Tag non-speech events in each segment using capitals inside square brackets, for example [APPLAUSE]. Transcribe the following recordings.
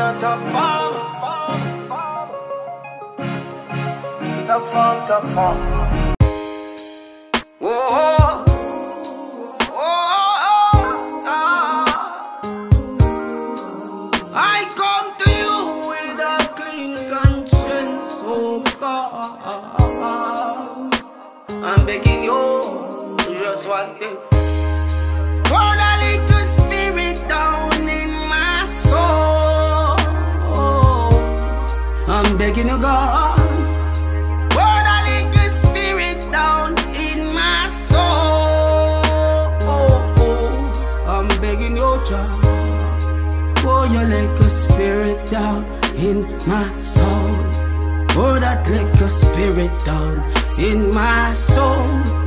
a top farm. Top farm, top farm. Whoa. Oh, ah. I come to you with a clean conscience, oh God. I'm begging you, just one thing. Begging you, God. Pour a little spirit down in my soul. Oh, I'm begging you, God. Pour your little spirit down in my soul. Pour that little spirit down in my soul.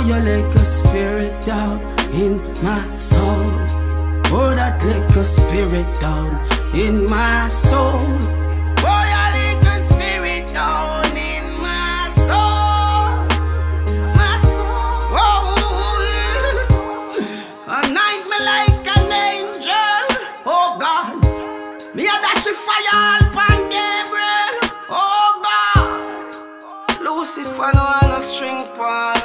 Pour your little spirit down in my soul. Pour that little spirit down in my soul. Spirit down in my soul. My soul. Oh, me like an angel. Oh God. Me a dash fire pan. Oh God. Lucifer no want no string for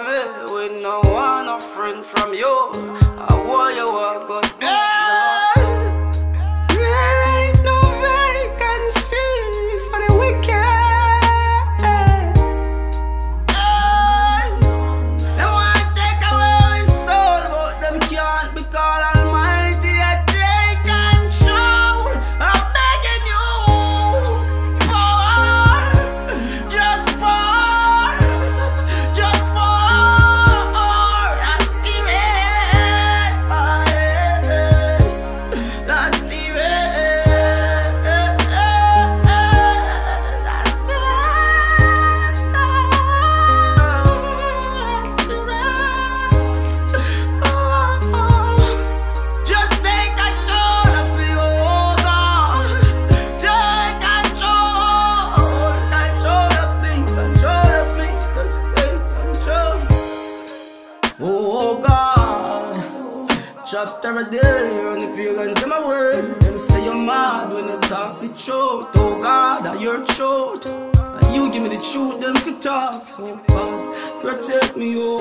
chapter a day on the feelings in my word. Them say you're mad when you talk the truth. Oh God, that your truth. And you give me the truth, them to talk. So God, protect me, oh.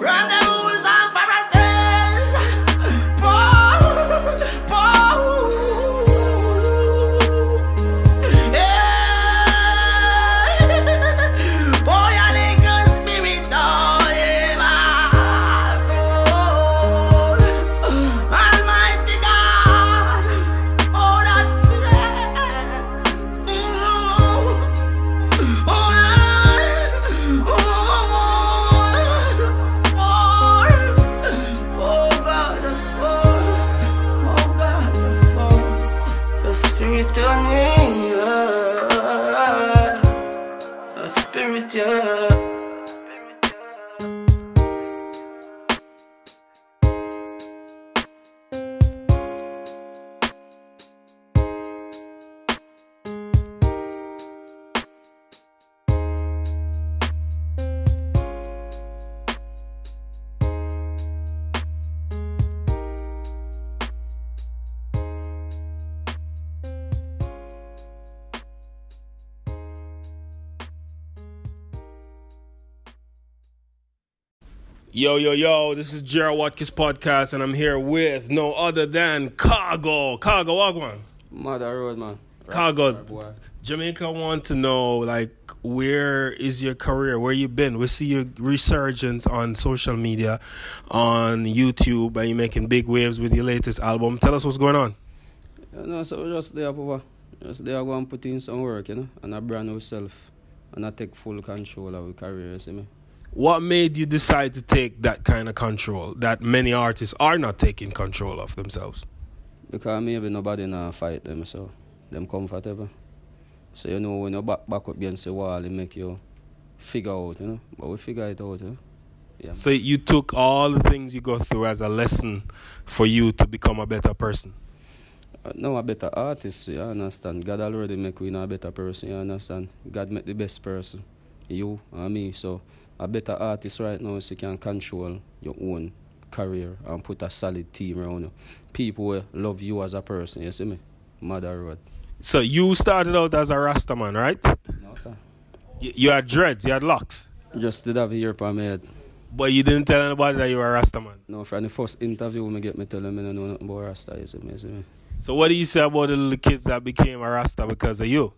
From the Monsieur Yo, yo, yo, this is Gerald Watkins Podcast, and I'm here with no other than Khago. Khago, Wagwan. Mother Road, man. Khago. Jamaica want to know, like, where is your career? Where you been? We see your resurgence on social media, on YouTube, and you're making big waves with your latest album. Tell us what's going on. You know, so just there, Papa. Just there, go and put in some work, you know, and I brand ourselves, and I take full control of our career, you see me? What made you decide to take that kind of control that many artists are not taking control of themselves? Because maybe nobody now fight them, so them comfortable. So you know when you back back up against the wall, it make you figure out, you know. But we figure it out, you know? Yeah. So you took all the things you go through as a lesson for you to become a better person. Uh, no, a better artist, you understand. God already make we a better person, you understand. God make the best person, you and me. So a better artist right now so you can control your own career and put a solid team around you. People will love you as a person, you see me? Mother Road. So you started out as a Rasta man, right? No, sir. You, you had dreads, you had locks. Just did have a hair on my head. But you didn't tell anybody that you were a Rasta man? No, from the first interview, when me get me tell them I don't know nothing about Rasta, you see me, you see me? So what do you say about the little kids that became a Rasta because of you?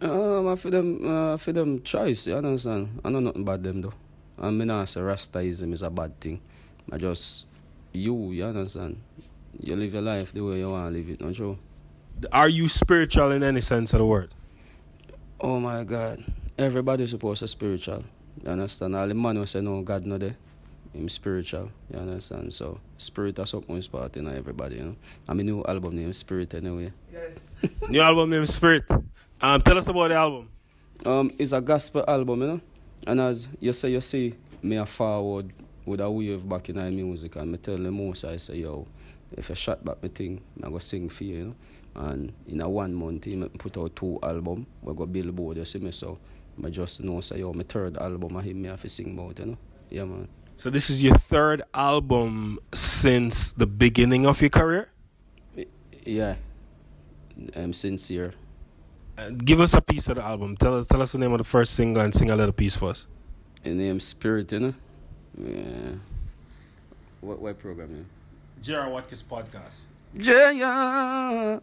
Um, feel them, uh, feel them choice, you understand? I know nothing about them though. I mean, I say Rastaism is a bad thing. I just, you, you understand? You live your life the way you want to live it, don't you? Are you spiritual in any sense of the word? Oh my God. Everybody's supposed to be spiritual. You understand? All the man who say no, God no there. I'm spiritual. You understand? So spirit is something is part in everybody, you know. I mean new album name Spirit anyway. Yes. [LAUGHS] new album name Spirit. Um tell us about the album. Um it's a gospel album, you know. And as you say you see me a forward with a wave back in my music and me tell the most I say, yo, if you shot back my thing, I go sing for you, you know. And in a one month, he put out two album. We go billboard, you see me, so I just know, say, yo, my third album, I him me have to sing about, you know. Yeah, man. So this is your third album since the beginning of your career? Yeah. I'm sincere. Give us a piece of the album. Tell us tell us the name of the first single and sing a little piece for us. The name Spirit, you know? Yeah. What what program, yeah? Gerald Watkins podcast. Giant.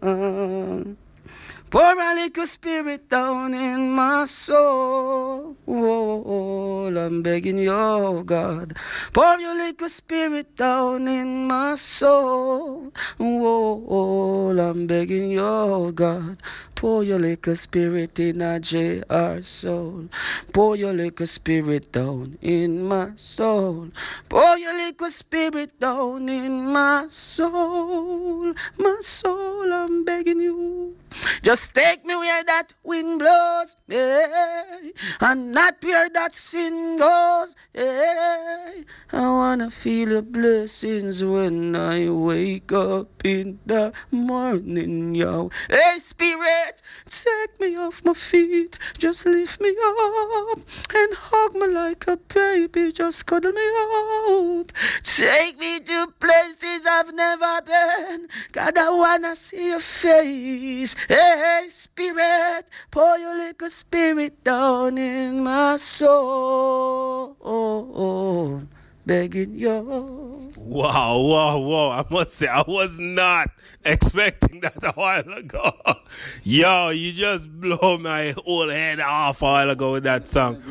Pour a little spirit down in my soul. Oh, I'm begging you, oh God. Pour your little spirit down in my soul. Oh, I'm begging you, oh God. Pour your little spirit in a JR soul. Pour your little spirit down in my soul. Pour your little spirit down in my soul. My soul, I'm begging you. Just take me where that wind blows, yeah, and not where that sin goes. Yeah. I wanna feel your blessings when I wake up in the morning, yo. Hey, Spirit, take me off my feet, just lift me up and hug me like a baby, just cuddle me up. Take me to places I've never been. God, I wanna see your face. Hey, Spirit, pour your little spirit down in my soul. Begging you. Wow, wow, wow. I must say, I was not expecting that a while ago. [LAUGHS] Yo, you just blow my whole head off a while ago with that song. [LAUGHS]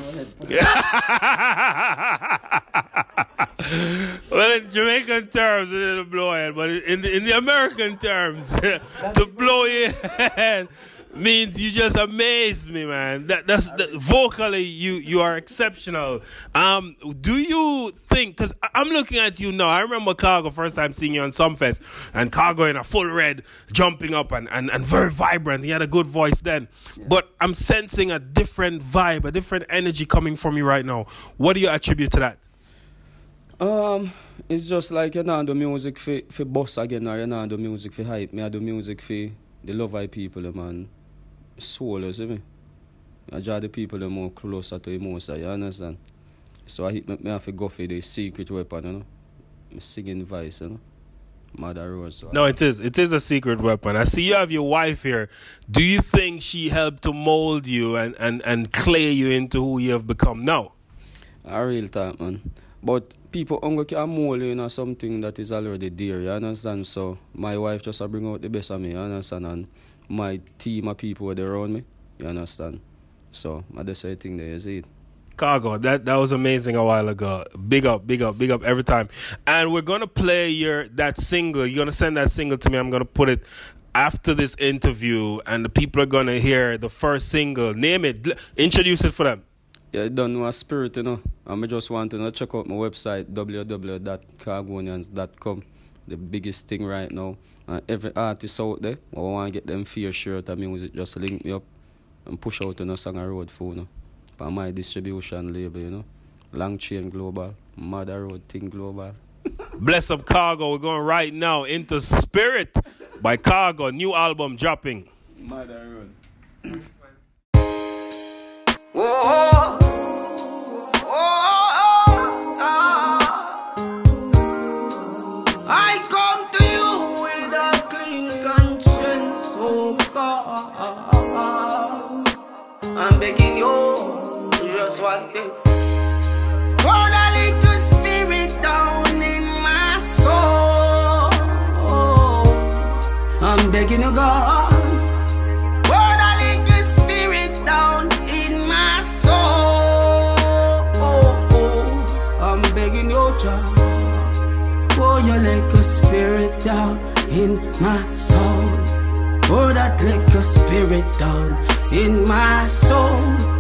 well, in Jamaican terms, it didn't blow head, but in the, in the American terms, [LAUGHS] to blow your head means you just amaze me, man. That that's that, vocally you you are exceptional. Um, do you think? Because I'm looking at you now. I remember Khago first time seeing you on Sumfest, and Khago in a full red, jumping up and and, and very vibrant. He had a good voice then, yeah. but I'm sensing a different vibe, a different energy coming from you right now. What do you attribute to that? Um, it's just like you know the music for for boss again, or you know the music for hype. Me I do music for the love I people, man soul, you see me? I draw the people them more closer to emotion, you understand? So I hit me, me have to go for the secret weapon, you know? My singing voice, you know? Mother Rose. So no, it is. It is a secret weapon. I see you have your wife here. Do you think she helped to mold you and, and, and clay you into who you have become now? A real talk, man. But people hunger can mold you know something that is already there, you understand? So my wife just bring out the best of me, you understand? And my team of people that around me, you understand? So I just say thing there, see it. Khago, that that was amazing a while ago. Big up, big up, big up every time. And we're gonna play your that single. You're gonna send that single to me. I'm gonna put it after this interview, and the people are gonna hear the first single. Name it. Introduce it for them. Yeah, don't know a spirit, you know. And I just want to you know, check out my website www.cargonians.com. The biggest thing right now. And every artist out there, I want to get them fair shirt and music, just link me up and push out on a song a road for you know. For my distribution label, you know. Long chain global, mother road thing global. [LAUGHS] Bless up Khago. We're going right now into Spirit by Khago. New album dropping. Mother road. Whoa. Pour a little spirit down in my soul. I'm begging you, God. Pour a little spirit down in my soul. Oh I'm begging you, child. Pour your little spirit down in my soul. Pour that little spirit down in my soul.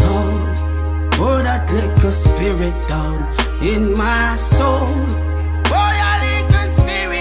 Soul. Pour that little spirit down in my soul. Pour your little spirit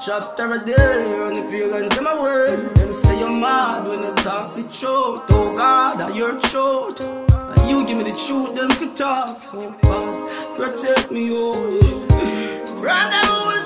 chapter a day on the feelings in my word. Them say you're mad when you talk the truth. Oh God, I your truth. And you give me the truth, them for talk. So God, protect me, oh. From them who